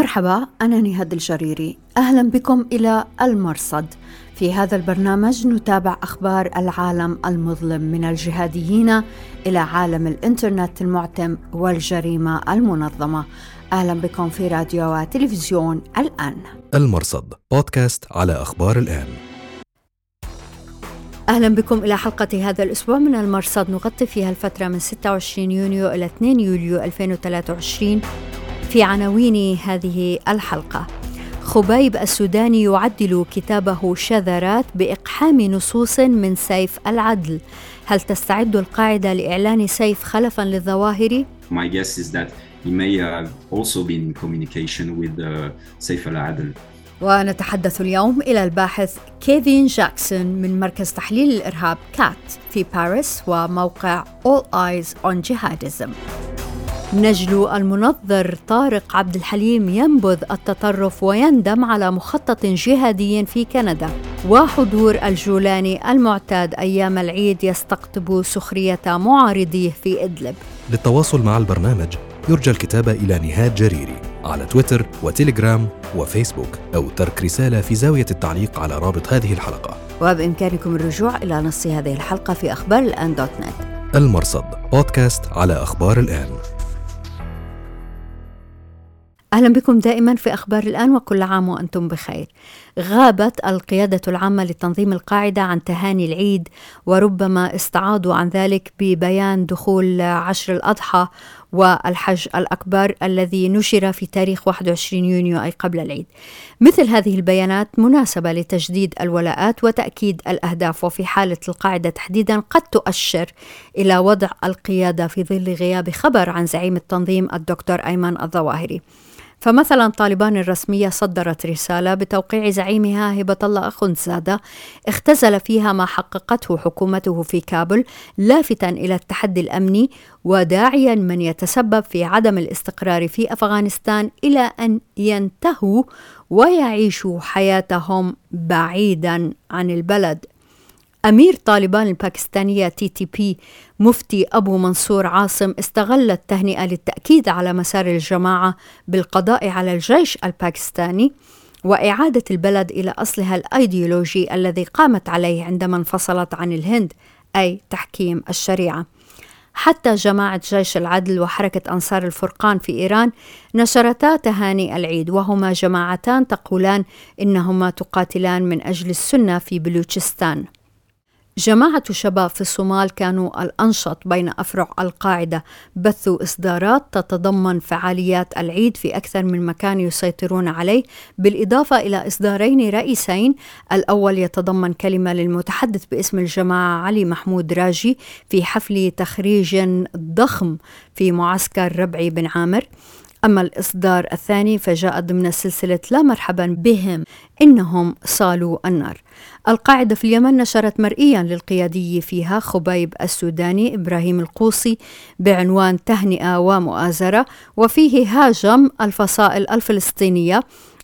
مرحبا أنا نهاد الجريري. أهلا بكم إلى المرصد. في هذا البرنامج نتابع أخبار العالم المظلم من الجهاديين إلى عالم الإنترنت المعتم والجريمة المنظمة. أهلا بكم في راديو وتلفزيون الآن. المرصد بودكاست على أخبار الآن. أهلا بكم إلى حلقة هذا الأسبوع من المرصد. نغطي فيها الفترة من 26 يونيو إلى 2 يوليو 2023 في عناوين هذه الحلقة. خبيب السوداني يعدل كتابه شذرات بإقحام نصوص من سيف العدل. هل تستعد القاعدة لإعلان سيف خلفا للظواهر؟ My guess is that he may have also been in communication with uh, سيف العدل ونتحدث اليوم إلى الباحث كيفين جاكسون من مركز تحليل الإرهاب كات في باريس وموقع All Eyes on Jihadism. نجل المنظر طارق عبد الحليم ينبذ التطرف ويندم على مخطط جهادي في كندا. وحضور الجولاني المعتاد أيام العيد يستقطب سخرية معارضيه في إدلب. للتواصل مع البرنامج يرجى الكتابة إلى نهاد جريري على تويتر وتليجرام وفيسبوك أو ترك رسالة في زاوية التعليق على رابط هذه الحلقة. وبإمكانكم الرجوع إلى نص هذه الحلقة في أخبار الآن دوت نت. المرصد بودكاست على أخبار الآن. أهلا بكم دائما في أخبار الآن وكل عام وأنتم بخير. غابت القيادة العامة لتنظيم القاعدة عن تهاني العيد وربما استعاضوا عن ذلك ببيان دخول عشر الأضحى والحج الأكبر الذي نشر في تاريخ 21 يونيو أي قبل العيد. مثل هذه البيانات مناسبة لتجديد الولاءات وتأكيد الأهداف وفي حالة القاعدة تحديدا قد تؤشر إلى وضع القيادة في ظل غياب خبر عن زعيم التنظيم الدكتور أيمن الظواهري. فمثلا طالبان الرسمية صدرت رسالة بتوقيع زعيمها هبة الله أخنزادة اختزل فيها ما حققته حكومته في كابل لافتا إلى التحدي الأمني وداعيا من يتسبب في عدم الاستقرار في أفغانستان إلى أن ينتهوا ويعيشوا حياتهم بعيدا عن البلد. أمير طالبان الباكستانية TTP مفتي أبو منصور عاصم استغل التهنئة للتأكيد على مسار الجماعة بالقضاء على الجيش الباكستاني وإعادة البلد إلى أصلها الأيديولوجي الذي قامت عليه عندما انفصلت عن الهند أي تحكيم الشريعة. حتى جماعة جيش العدل وحركة أنصار الفرقان في إيران نشرتا تهاني العيد وهما جماعتان تقولان إنهما تقاتلان من أجل السنة في بلوتشستان. جماعة شباب في الصومال كانوا الأنشط بين أفرع القاعدة. بثوا إصدارات تتضمن فعاليات العيد في أكثر من مكان يسيطرون عليه. بالإضافة إلى إصدارين رئيسين الأول يتضمن كلمة للمتحدث باسم الجماعة علي محمود راجي في حفل تخريج ضخم في معسكر ربعي بن عامر. أما الإصدار الثاني فجاء ضمن سلسلة لا مرحبا بهم إنهم صالوا النار. القاعدة في اليمن نشرت مرئيا للقيادي فيها خبيب السوداني إبراهيم القوصي بعنوان تهنئة ومؤازرة وفيه هاجم الفصائل الفلسطينية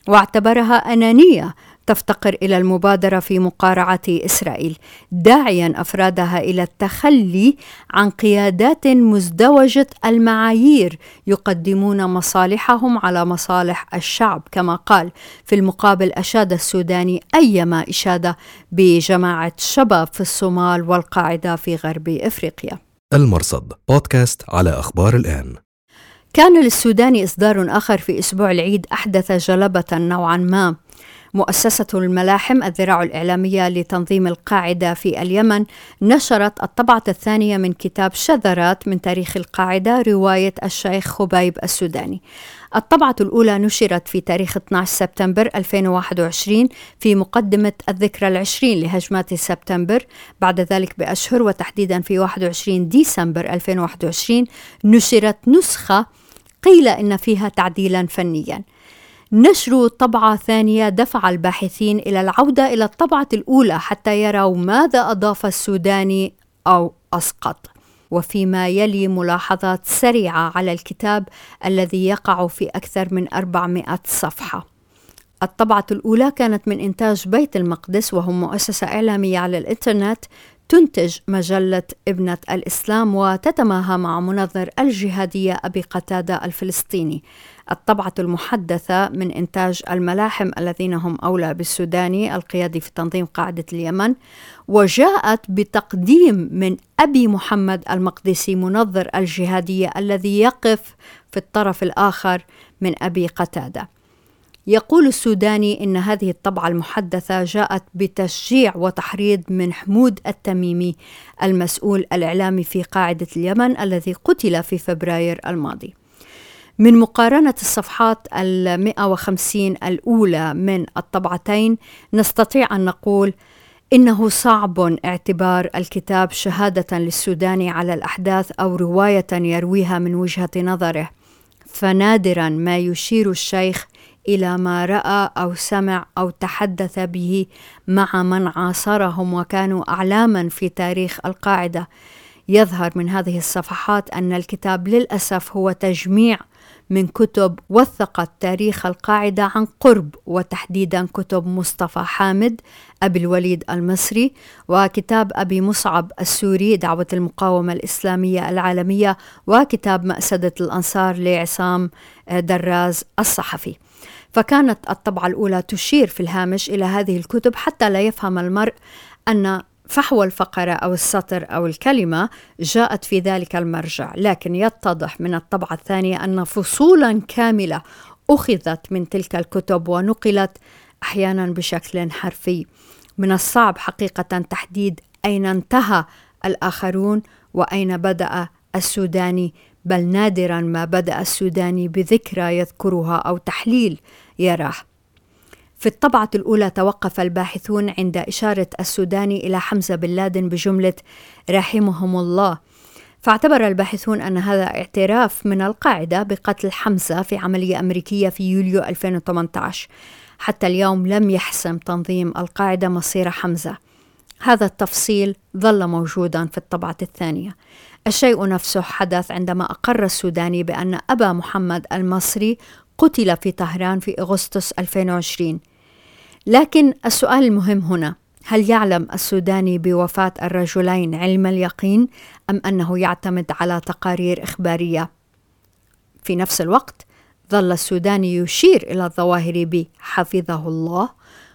واعتبرها أنانية تفتقر إلى المبادرة في مقارعة إسرائيل داعيا أفرادها إلى التخلي عن قيادات مزدوجة المعايير يقدمون مصالحهم على مصالح الشعب. كما قال في المقابل أشاد السوداني ايما اشاده بجماعة شباب في الصومال والقاعدة في غرب إفريقيا. المرصد بودكاست على أخبار الآن. كان للسودان إصدار آخر في أسبوع العيد أحدث جلبة نوعا ما. مؤسسة الملاحم الذراع الإعلامية لتنظيم القاعدة في اليمن نشرت الطبعة الثانية من كتاب شذرات من تاريخ القاعدة رواية الشيخ خبيب السوداني. الطبعة الأولى نشرت في تاريخ 12 سبتمبر 2021 في مقدمة الذكرى العشرين لهجمات سبتمبر. بعد ذلك بأشهر وتحديدا في 21 ديسمبر 2021 نشرت نسخة قيل إن فيها تعديلا فنيا. نشر طبعة ثانية دفع الباحثين إلى العودة إلى الطبعة الأولى حتى يروا ماذا أضاف السوداني أو أسقط. وفيما يلي ملاحظات سريعة على الكتاب الذي يقع في أكثر من 400 صفحة. الطبعة الأولى كانت من إنتاج بيت المقدس وهم مؤسسة إعلامية على الإنترنت تنتج مجلة ابنة الإسلام وتتماهى مع منظر الجهادية أبي قتادة الفلسطيني. الطبعة المحدثة من إنتاج الملاحم الذين هم أولى بالسوداني القيادي في تنظيم قاعدة اليمن وجاءت بتقديم من أبي محمد المقدسي منظر الجهادية الذي يقف في الطرف الآخر من أبي قتادة. يقول السوداني إن هذه الطبعة المحدثة جاءت بتشجيع وتحريض من حمود التميمي المسؤول الإعلامي في قاعدة اليمن الذي قتل في فبراير الماضي. من مقارنة الصفحات ال 150 الأولى من الطبعتين نستطيع أن نقول إنه صعب اعتبار الكتاب شهادة للسوداني على الأحداث أو رواية يرويها من وجهة نظره. فنادرا ما يشير الشيخ إلى ما رأى أو سمع أو تحدث به مع من عاصرهم وكانوا أعلاما في تاريخ القاعدة يظهر من هذه الصفحات أن الكتاب للأسف هو تجميع من كتب وثقت تاريخ القاعدة عن قرب وتحديدا كتب مصطفى حامد أبي الوليد المصري وكتاب أبي مصعب السوري دعوة المقاومة الإسلامية العالمية وكتاب مأسدة الأنصار لعصام دراز الصحفي. فكانت الطبعة الأولى تشير في الهامش إلى هذه الكتب حتى لا يفهم المرء أن فحوى الفقرة أو السطر أو الكلمة جاءت في ذلك المرجع لكن يتضح من الطبعة الثانية أن فصولا كاملة أخذت من تلك الكتب ونقلت أحيانا بشكل حرفي. من الصعب حقيقة تحديد أين انتهى الآخرون وأين بدأ السوداني بل نادرا ما بدأ السوداني بذكرى يذكرها أو تحليل يراه. في الطبعة الأولى توقف الباحثون عند إشارة السوداني إلى حمزة بن لادن بجملة رحمهم الله فاعتبر الباحثون أن هذا اعتراف من القاعدة بقتل حمزة في عملية أمريكية في يوليو 2018 حتى اليوم لم يحسم تنظيم القاعدة مصير حمزة. هذا التفصيل ظل موجودا في الطبعة الثانية. الشيء نفسه حدث عندما أقر السوداني بأن أبا محمد المصري قتل في طهران في أغسطس 2020 لكن السؤال المهم هنا هل يعلم السوداني بوفاة الرجلين علم اليقين أم أنه يعتمد على تقارير إخبارية؟ في نفس الوقت ظل السوداني يشير إلى الظواهر بحفظه الله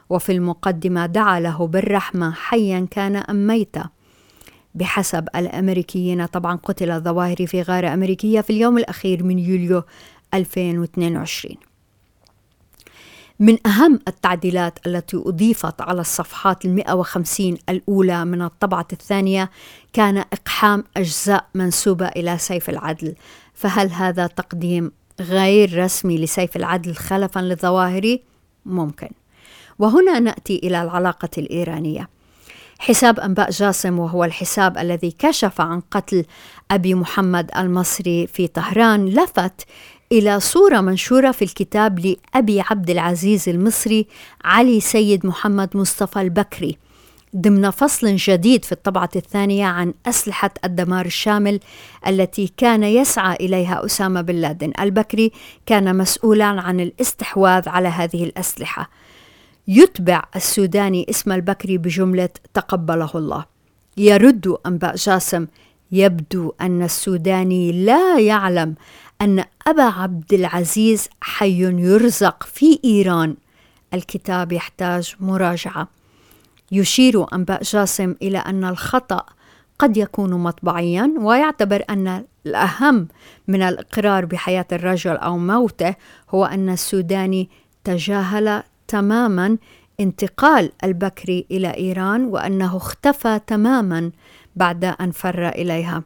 وفي المقدمة دعا له بالرحمة حيا كان أم ميتا بحسب الأمريكيين طبعا قتل الظواهري في غارة أمريكية في اليوم الأخير من يوليو 2022 من أهم التعديلات التي أضيفت على الصفحات المئة وخمسين الأولى من الطبعة الثانية كان إقحام أجزاء منسوبة إلى سيف العدل. فهل هذا تقديم غير رسمي لسيف العدل خلفا للظواهري؟ ممكن. وهنا نأتي إلى العلاقة الإيرانية. حساب أنباء جاسم وهو الحساب الذي كشف عن قتل أبي محمد المصري في طهران لفت إلى صورة منشورة في الكتاب لأبي عبد العزيز المصري علي سيد محمد مصطفى البكري ضمن فصل جديد في الطبعة الثانية عن أسلحة الدمار الشامل التي كان يسعى إليها أسامة بن لادن. البكري كان مسؤولا عن الاستحواذ على هذه الأسلحة. يتبع السوداني اسم البكري بجملة تقبله الله. يرد أنباء جاسم يبدو أن السوداني لا يعلم أن أبا عبد العزيز حي يرزق في إيران. الكتاب يحتاج مراجعة. يشير أنباء جاسم إلى أن الخطأ قد يكون مطبعيا ويعتبر أن الأهم من الإقرار بحياة الرجل أو موته هو أن السوداني تجاهل تماما انتقال البكري إلى إيران وأنه اختفى تماما بعد أن فر إليها.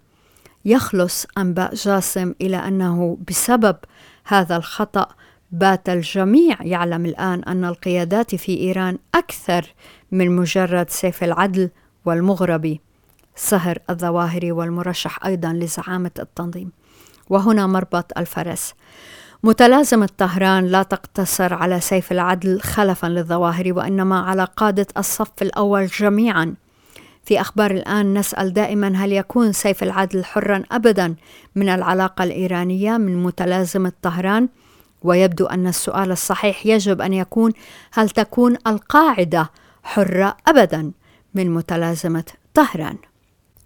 يخلص انباء جاسم إلى أنه بسبب هذا الخطأ بات الجميع يعلم الآن أن القيادات في إيران أكثر من مجرد سيف العدل والمغربي. سهر الظواهري والمرشح أيضا لزعامة التنظيم. وهنا مربط الفرس. متلازمة طهران لا تقتصر على سيف العدل خلفا للظواهر وإنما على قادة الصف الأول جميعا. في أخبار الآن نسأل دائما هل يكون سيف العدل حرا أبدا من العلاقة الإيرانية من متلازمة طهران ويبدو أن السؤال الصحيح يجب أن يكون هل تكون القاعدة حرة أبدا من متلازمة طهران؟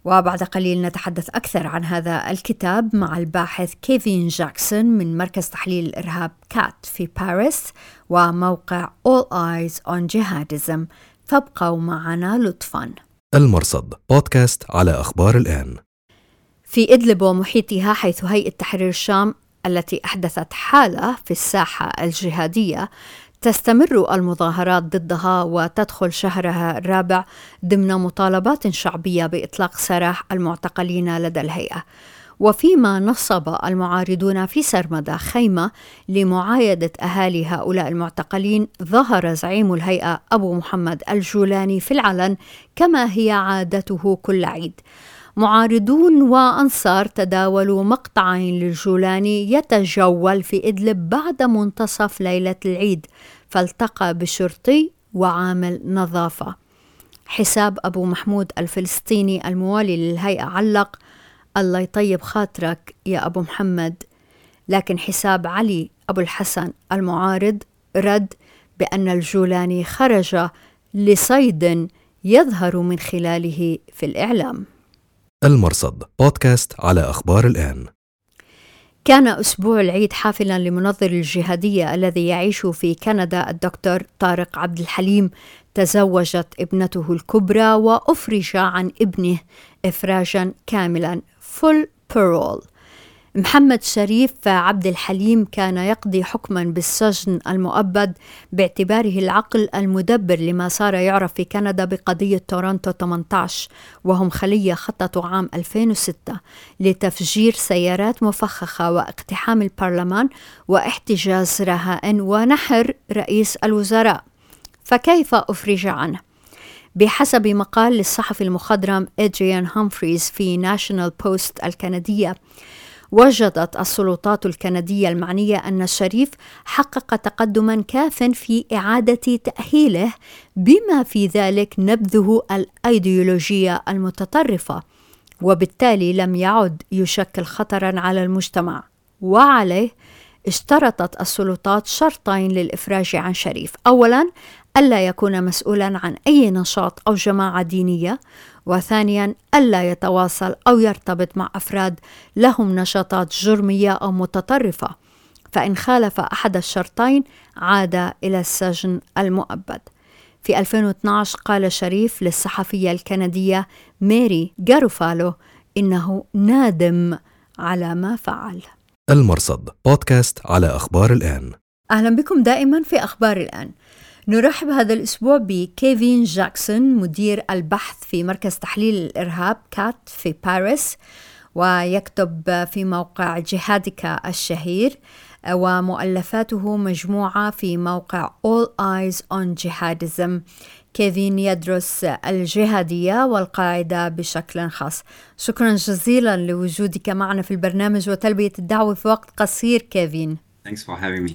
وبعد قليل نتحدث أكثر عن هذا الكتاب مع الباحث كيفين جاكسون من مركز تحليل الإرهاب كات في باريس وموقع All Eyes on Jihadism. فابقوا معنا لطفا. المرصد بودكاست على أخبار الآن. في إدلب ومحيطها حيث هيئة تحرير الشام التي أحدثت حالة في الساحة الجهادية تستمر المظاهرات ضدها وتدخل شهرها الرابع ضمن مطالبات شعبية بإطلاق سراح المعتقلين لدى الهيئة. وفيما نصب المعارضون في سرمدة خيمة لمعايدة أهالي هؤلاء المعتقلين ظهر زعيم الهيئة أبو محمد الجولاني في العلن كما هي عادته كل عيد. معارضون وأنصار تداولوا مقطعين للجولاني يتجول في إدلب بعد منتصف ليلة العيد فالتقى بشرطي وعامل نظافة. حساب أبو محمود الفلسطيني الموالي للهيئة علق الله يطيب خاطرك يا أبو محمد. لكن حساب علي أبو الحسن المعارض رد بأن الجولاني خرج لصيد يظهر من خلاله في الإعلام. المرصد بودكاست على أخبار الآن. كان أسبوع العيد حافلا لمنظر الجهادية الذي يعيش في كندا الدكتور طارق عبد الحليم. تزوجت ابنته الكبرى وأفرج عن ابنه إفراجا كاملا. فول بارول محمد شريف عبد الحليم كان يقضي حكما بالسجن المؤبد باعتباره العقل المدبر لما صار يعرف في كندا بقضية تورونتو 18 وهم خلية خططوا عام 2006 لتفجير سيارات مفخخة واقتحام البرلمان واحتجاز رهائن ونحر رئيس الوزراء فكيف أفرج عنه؟ بحسب مقال للصحفي المخضرم إدريان هامفريز في ناشونال بوست الكندية. وجدت السلطات الكندية المعنية أن الشريف حقق تقدما كاف في إعادة تأهيله بما في ذلك نبذه الأيديولوجية المتطرفة وبالتالي لم يعد يشكل خطرا على المجتمع. وعليه اشترطت السلطات شرطين للإفراج عن شريف. أولا ألا يكون مسؤولا عن أي نشاط أو جماعة دينية؟ وثانيا ألا يتواصل أو يرتبط مع أفراد لهم نشاطات جرمية أو متطرفة؟ فإن خالف أحد الشرطين عاد إلى السجن المؤبد. في 2012 قال شريف للصحفية الكندية ميري جاروفالو إنه نادم على ما فعل. المرصد بودكاست على أخبار الآن. أهلا بكم دائما في أخبار الآن. نرحب هذا الأسبوع بكيفين جاكسون مدير البحث في مركز تحليل الإرهاب كات في باريس ويكتب في موقع جهادك الشهير ومؤلفاته مجموعة في موقع All Eyes on Jihadism. كيفين يدرس الجهادية والقاعدة بشكل خاص. شكرا جزيلا لوجودك معنا في البرنامج وتلبية الدعوة في وقت قصير كيفين. Thanks for having me.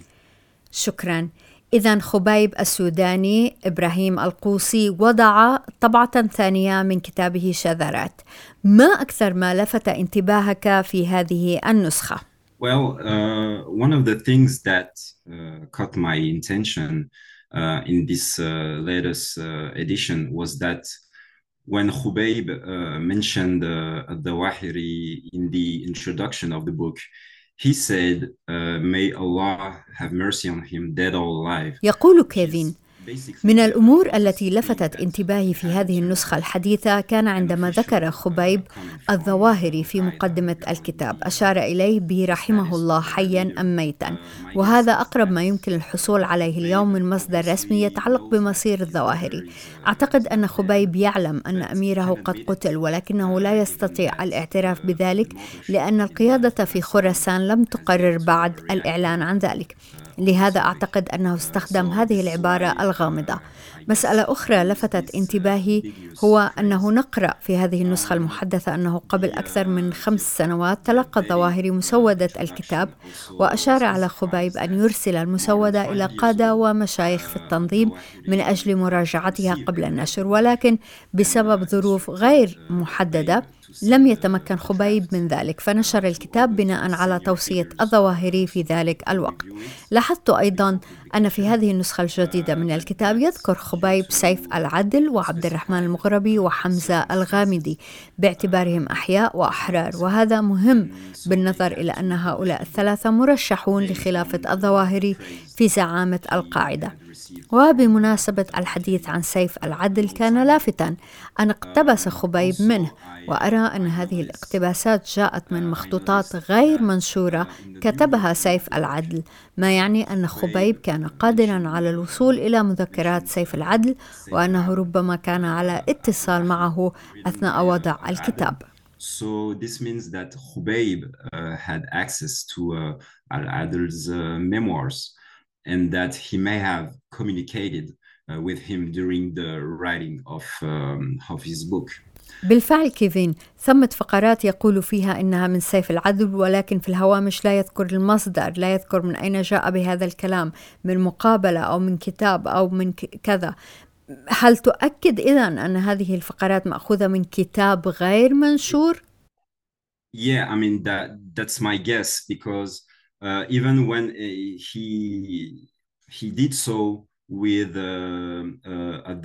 شكرا. إذا خبيب السوداني إبراهيم القوسي وضع طبعة ثانية من كتابه شذرات ما أكثر ما لفت انتباهك في هذه النسخة؟ Well, uh, one of the things that uh, caught my attention uh, in this uh, latest uh, edition was that when Khubayb uh, mentioned uh, the Wahiri in the introduction of the book, he said, uh, May Allah have mercy on him, dead or alive. يقول كيفين من الأمور التي لفتت انتباهي في هذه النسخة الحديثة كان عندما ذكر خبيب الظواهري في مقدمة الكتاب. أشار إليه برحمه الله حيا أم ميتا. وهذا أقرب ما يمكن الحصول عليه اليوم من مصدر رسمي يتعلق بمصير الظواهري. أعتقد أن خبيب يعلم أن أميره قد قتل ولكنه لا يستطيع الاعتراف بذلك لأن القيادة في خراسان لم تقرر بعد الإعلان عن ذلك. لهذا أعتقد أنه استخدم هذه العبارة الغامضة. مسألة أخرى لفتت انتباهي هو أنه نقرأ في هذه النسخة المحدثة أنه قبل أكثر من خمس سنوات تلقى الظواهري مسودة الكتاب وأشار على خبيب أن يرسل المسودة إلى قادة ومشايخ في التنظيم من أجل مراجعتها قبل النشر ولكن بسبب ظروف غير محددة لم يتمكن خبيب من ذلك فنشر الكتاب بناء على توصية الظواهري في ذلك الوقت. لاحظت أيضا أن في هذه النسخة الجديدة من الكتاب يذكر خبيب سيف العدل وعبد الرحمن المغربي وحمزة الغامدي باعتبارهم أحياء وأحرار. وهذا مهم بالنظر إلى أن هؤلاء الثلاثة مرشحون لخلافة الظواهري في زعامة القاعدة. وبمناسبة الحديث عن سيف العدل كان لافتا أن اقتبس خبيب منه. وأرى أن هذه الاقتباسات جاءت من مخطوطات غير منشورة كتبها سيف العدل. ما يعني أن خبيب كان قادرا على الوصول إلى مذكرات سيف العدل وأنه ربما كان على اتصال معه أثناء وضع الكتاب So this means that Khubayb uh, had access to uh, Al-Adl's uh, memoirs and that he may have communicated uh, with him during the writing of, um, of his book. بالفعل كيفين ثمة فقرات يقول فيها إنها من سيف العدل ولكن في الهوامش لا يذكر المصدر لا يذكر من أين جاء بهذا الكلام من مقابلة أو من كتاب أو من كذا هل تؤكد إذا أن هذه الفقرات مأخوذة من كتاب غير منشور؟ Yeah, I mean that that's my guess because uh, even when uh, he he did so with uh, uh,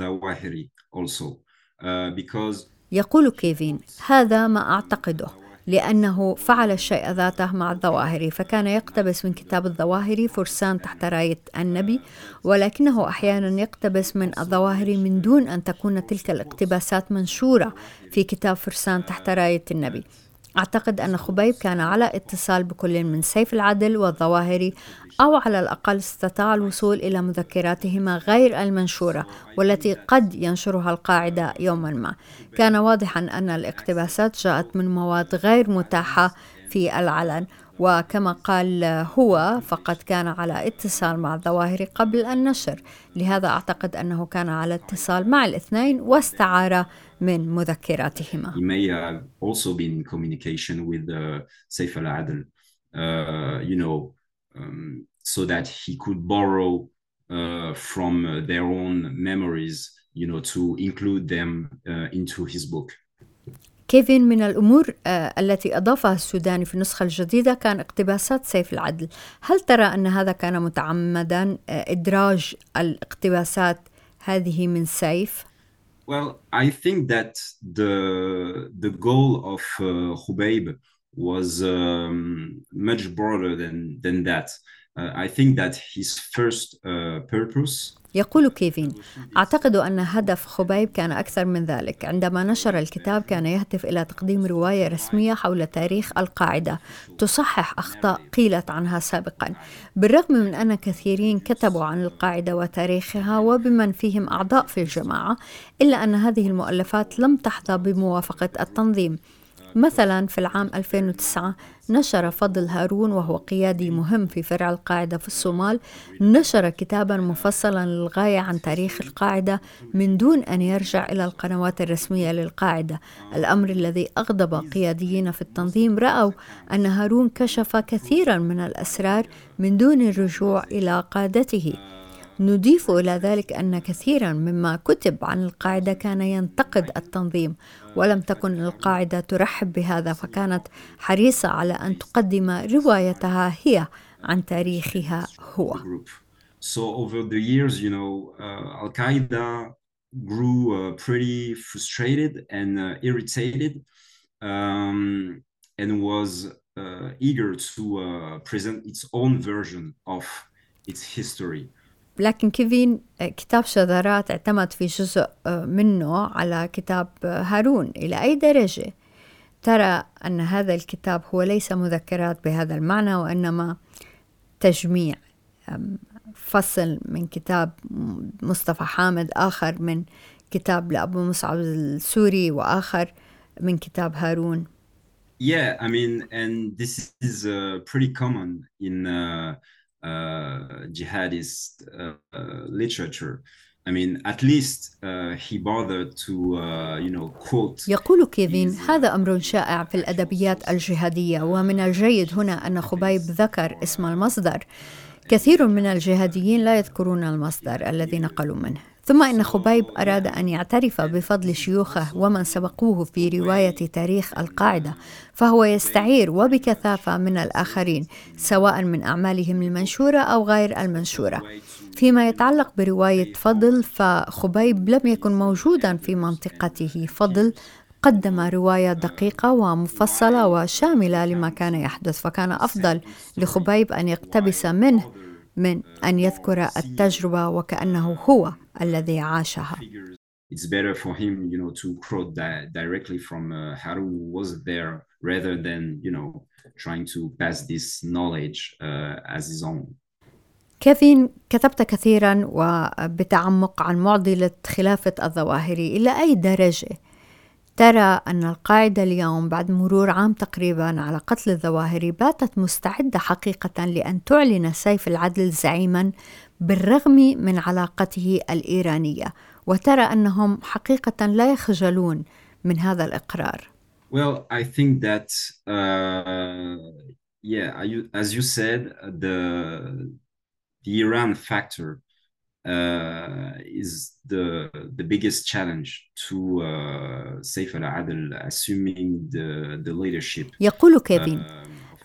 also uh, because يقول كيفين هذا ما أعتقده لأنه فعل الشيء ذاته مع الظواهري فكان يقتبس من كتاب الظواهري فرسان تحت راية النبي ولكنه أحيانا يقتبس من الظواهري من دون أن تكون تلك الاقتباسات منشورة في كتاب فرسان تحت راية النبي. أعتقد أن خبيب كان على اتصال بكل من سيف العدل والظواهري أو على الأقل استطاع الوصول إلى مذكراتهما غير المنشورة والتي قد ينشرها القاعدة يوما ما. كان واضحا أن الاقتباسات جاءت من مواد غير متاحة في العلن وكما قال هو فقد كان على اتصال مع الظواهر قبل النشر لهذا أعتقد أنه كان على اتصال مع الاثنين واستعار من مذكراتهما He may have also been in communication with uh, Saif al-Adl uh, you know um, so that he could borrow uh, from their own memories you know to include them uh, into his book كيفين من الأمور آه، التي أضافها السوداني في النسخة الجديدة كان اقتباسات سيف العدل هل ترى أن هذا كان متعمدا آه، إدراج الاقتباسات هذه من سيف؟ Well, I think that the the goal of uh, Khubayb was um, much broader than than that. I think that his first uh, purpose يقول كيفين أعتقد أن هدف خبيب كان أكثر من ذلك عندما نشر الكتاب كان يهدف إلى تقديم رواية رسمية حول تاريخ القاعدة تصحح أخطاء قيلت عنها سابقا. بالرغم من أن كثيرين كتبوا عن القاعدة وتاريخها وبمن فيهم أعضاء في الجماعة إلا أن هذه المؤلفات لم تحظى بموافقة التنظيم. مثلا في العام 2009 نشر فضل هارون وهو قيادي مهم في فرع القاعدة في الصومال نشر كتابا مفصلا للغاية عن تاريخ القاعدة من دون أن يرجع إلى القنوات الرسمية للقاعدة. الأمر الذي أغضب قياديين في التنظيم رأوا أن هارون كشف كثيرا من الأسرار من دون الرجوع إلى قادته. نضيف إلى ذلك أن كثيرا مما كتب عن القاعدة كان ينتقد التنظيم ولم تكن القاعدة ترحب بهذا فكانت حريصة على أن تقدم روايتها هي عن تاريخها هو. So over the years, you know, uh, Al Qaeda grew uh, pretty frustrated and uh, irritated, um, and was uh, eager to uh, present its own version of its history. لكن كيفين آه، كتاب شذرات اعتمد في جزء آه، منه على كتاب آه، هارون إلى أي درجة. ترى أن هذا الكتاب هو ليس مذكرات بهذا المعنى وإنما تجميع فصل من كتاب مصطفى حامد آخر من كتاب لأبو مصعب السوري وآخر من كتاب هارون. Yeah, I mean, and this is uh, pretty common in uh, Uh, jihadist uh, literature. I mean, at least uh, he bothered to, you know, quote. يقول كيفين هذا أمر شائع في الأدبيات الجهادية ومن الجيد هنا أن خبيب ذكر اسم المصدر كثير من الجهاديين لا يذكرون المصدر الذي نقلوا منه ثم إن خبيب أراد أن يعترف بفضل شيوخه ومن سبقوه في رواية تاريخ القاعدة فهو يستعير وبكثافة من الآخرين سواء من أعمالهم المنشورة أو غير المنشورة. فيما يتعلق برواية فضل فخبيب لم يكن موجودا في منطقته. فضل قدم رواية دقيقة ومفصلة وشاملة لما كان يحدث فكان أفضل لخبيب أن يقتبس منه من أن يذكر التجربة وكأنه هو الذي عاشها It's better for him, you know, to quote that directly from uh, Harun who was there rather than, you know, trying to pass this knowledge uh, as his own. كيفين كتبت كثيرا وبتعمق عن معضلة خلافة الظواهري إلى أي درجة ترى أن القاعدة اليوم بعد مرور عام تقريبا على قتل الظواهري باتت مستعدة حقيقة لأن تعلن سيف العدل زعيما بالرغم من علاقته الإيرانية وترى أنهم حقيقة لا يخجلون من هذا الإقرار. Well, I think that, uh, yeah, as you said, the, the Iran factor is the the biggest challenge to uh, Saif al-Adl assuming the the leadership. يقول كيفين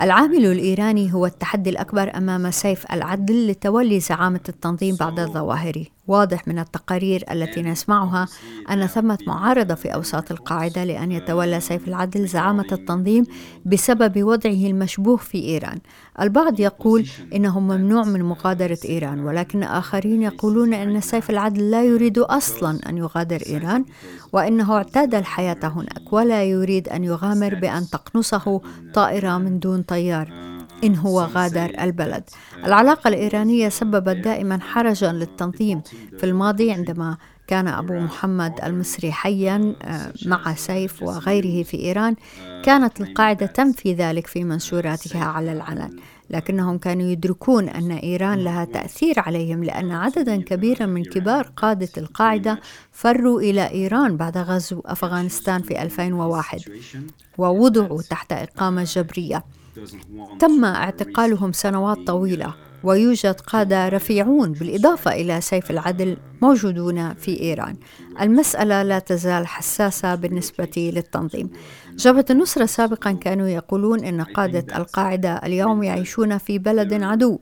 العامل الإيراني هو التحدي الأكبر أمام سيف العدل لتولي زعامة التنظيم بعد الظواهري واضح من التقارير التي نسمعها أن ثمة معارضة في أوساط القاعدة لأن يتولى سيف العدل زعامة التنظيم بسبب وضعه المشبوه في إيران. البعض يقول إنه ممنوع من مغادرة إيران ولكن آخرين يقولون أن سيف العدل لا يريد أصلا أن يغادر إيران وإنه اعتاد الحياة هناك ولا يريد أن يغامر بأن تقنصه طائرة من دون طيار. إن هو غادر البلد. العلاقة الإيرانية سببت دائما حرجا للتنظيم. في الماضي عندما كان أبو محمد المصري حيا آه، مع سيف وغيره في إيران كانت القاعدة تنفي ذلك في منشوراتها على العلن. لكنهم كانوا يدركون أن إيران لها تأثير عليهم لأن عددا كبيرا من كبار قادة القاعدة فروا إلى إيران بعد غزو أفغانستان في 2001 ووضعوا تحت إقامة جبرية. تم اعتقالهم سنوات طويلة ويوجد قادة رفيعون بالإضافة إلى سيف العدل موجودون في إيران. المسألة لا تزال حساسة بالنسبة للتنظيم. جبهة النصرة سابقا كانوا يقولون أن قادة القاعدة اليوم يعيشون في بلد عدو.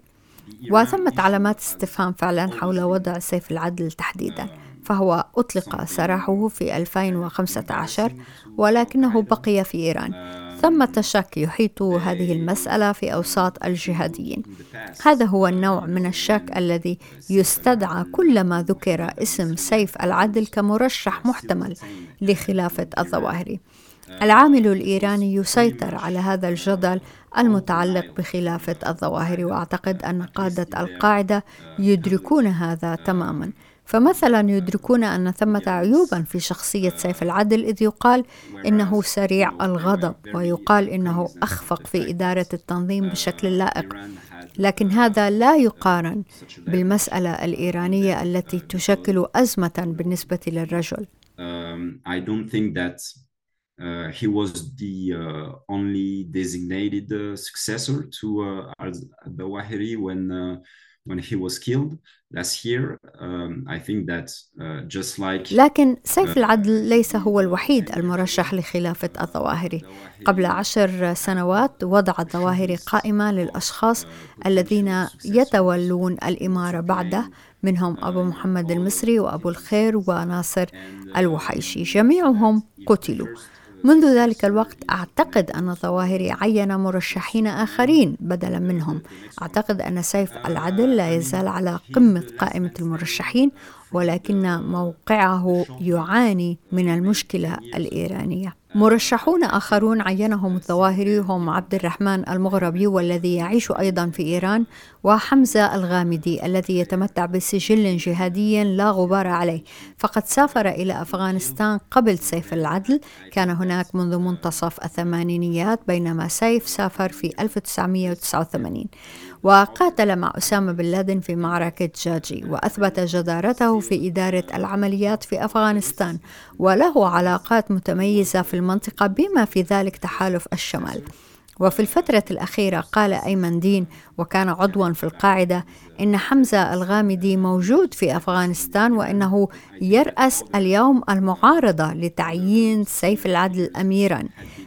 وثمة علامات استفهام فعلا حول وضع سيف العدل تحديدا فهو أطلق سراحه في 2015 ولكنه بقي في إيران. ثمة شك يحيط هذه المسألة في أوساط الجهاديين. هذا هو النوع من الشك الذي يستدعى كلما ذكر اسم سيف العدل كمرشح محتمل لخلافة الظواهري العامل الإيراني يسيطر على هذا الجدل المتعلق بخلافة الظواهر وأعتقد أن قادة القاعدة يدركون هذا تماما. فمثلا يدركون أن ثمة عيوبا في شخصية سيف العدل إذ يقال إنه سريع الغضب ويقال إنه أخفق في إدارة التنظيم بشكل لائق. لكن هذا لا يقارن بالمسألة الإيرانية التي تشكل أزمة بالنسبة للرجل. Um, Uh, he was the uh, only designated uh, successor to uh, al-Zawahiri when uh, when he was killed last year um, I think that uh, just like لكن سيف uh, العدل ليس هو الوحيد المرشح لخلافة الظواهري قبل عشر سنوات وضع الظواهري قائمة للأشخاص الذين يتولون الإمارة بعده. منهم أبو محمد المصري وأبو الخير وناصر الوحيشي. جميعهم قتلوا. منذ ذلك الوقت أعتقد أن الظواهري عين مرشحين آخرين بدلا منهم. أعتقد أن سيف العدل لا يزال على قمة قائمة المرشحين ولكن موقعه يعاني من المشكلة الإيرانية. مرشحون آخرون عينهم الظواهري هم عبد الرحمن المغربي والذي يعيش أيضا في إيران وحمزة الغامدي الذي يتمتع بسجل جهادي لا غبار عليه. فقد سافر إلى أفغانستان قبل سيف العدل. كان هناك منذ منتصف الثمانينيات بينما سيف سافر في 1989 وقاتل مع أسامة بن لادن في معركة جاجي وأثبت جدارته في إدارة العمليات في أفغانستان وله علاقات متميزة في المنطقة بما في ذلك تحالف الشمال. وفي الفترة الأخيرة قال أيمن دين وكان عضوا في القاعدة إن حمزة الغامدي موجود في أفغانستان وإنه يرأس اليوم المعارضة لتعيين سيف العدل أميرا.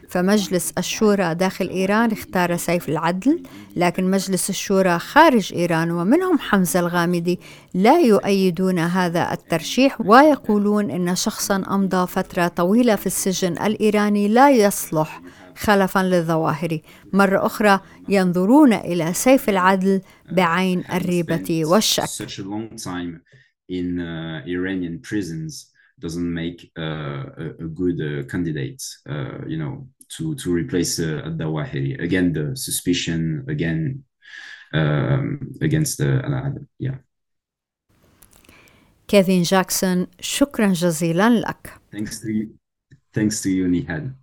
فمجلس الشورى داخل إيران اختار سيف العدل لكن مجلس الشورى خارج إيران ومنهم حمزة الغامدي لا يؤيدون هذا الترشيح ويقولون إن شخصا أمضى فترة طويلة في السجن الإيراني لا يصلح. خلفا للظواهر مرة أخرى ينظرون إلى سيف العدل بعين الريبة والشك in uh, Iranian prisons doesn't make uh, a, a good uh, candidate, uh, you know, to to replace uh, Al-Dawahiri. Again, the suspicion again um, against Al-Adl. Yeah. كيفن جاكسون شكرا جزيلا لك. Thanks to you. Thanks to you, Nihad.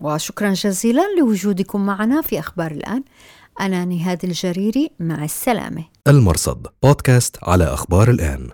وشكرا جزيلا لوجودكم معنا في أخبار الآن. أنا نهاد الجريري مع السلامة. المرصد بودكاست على أخبار الآن.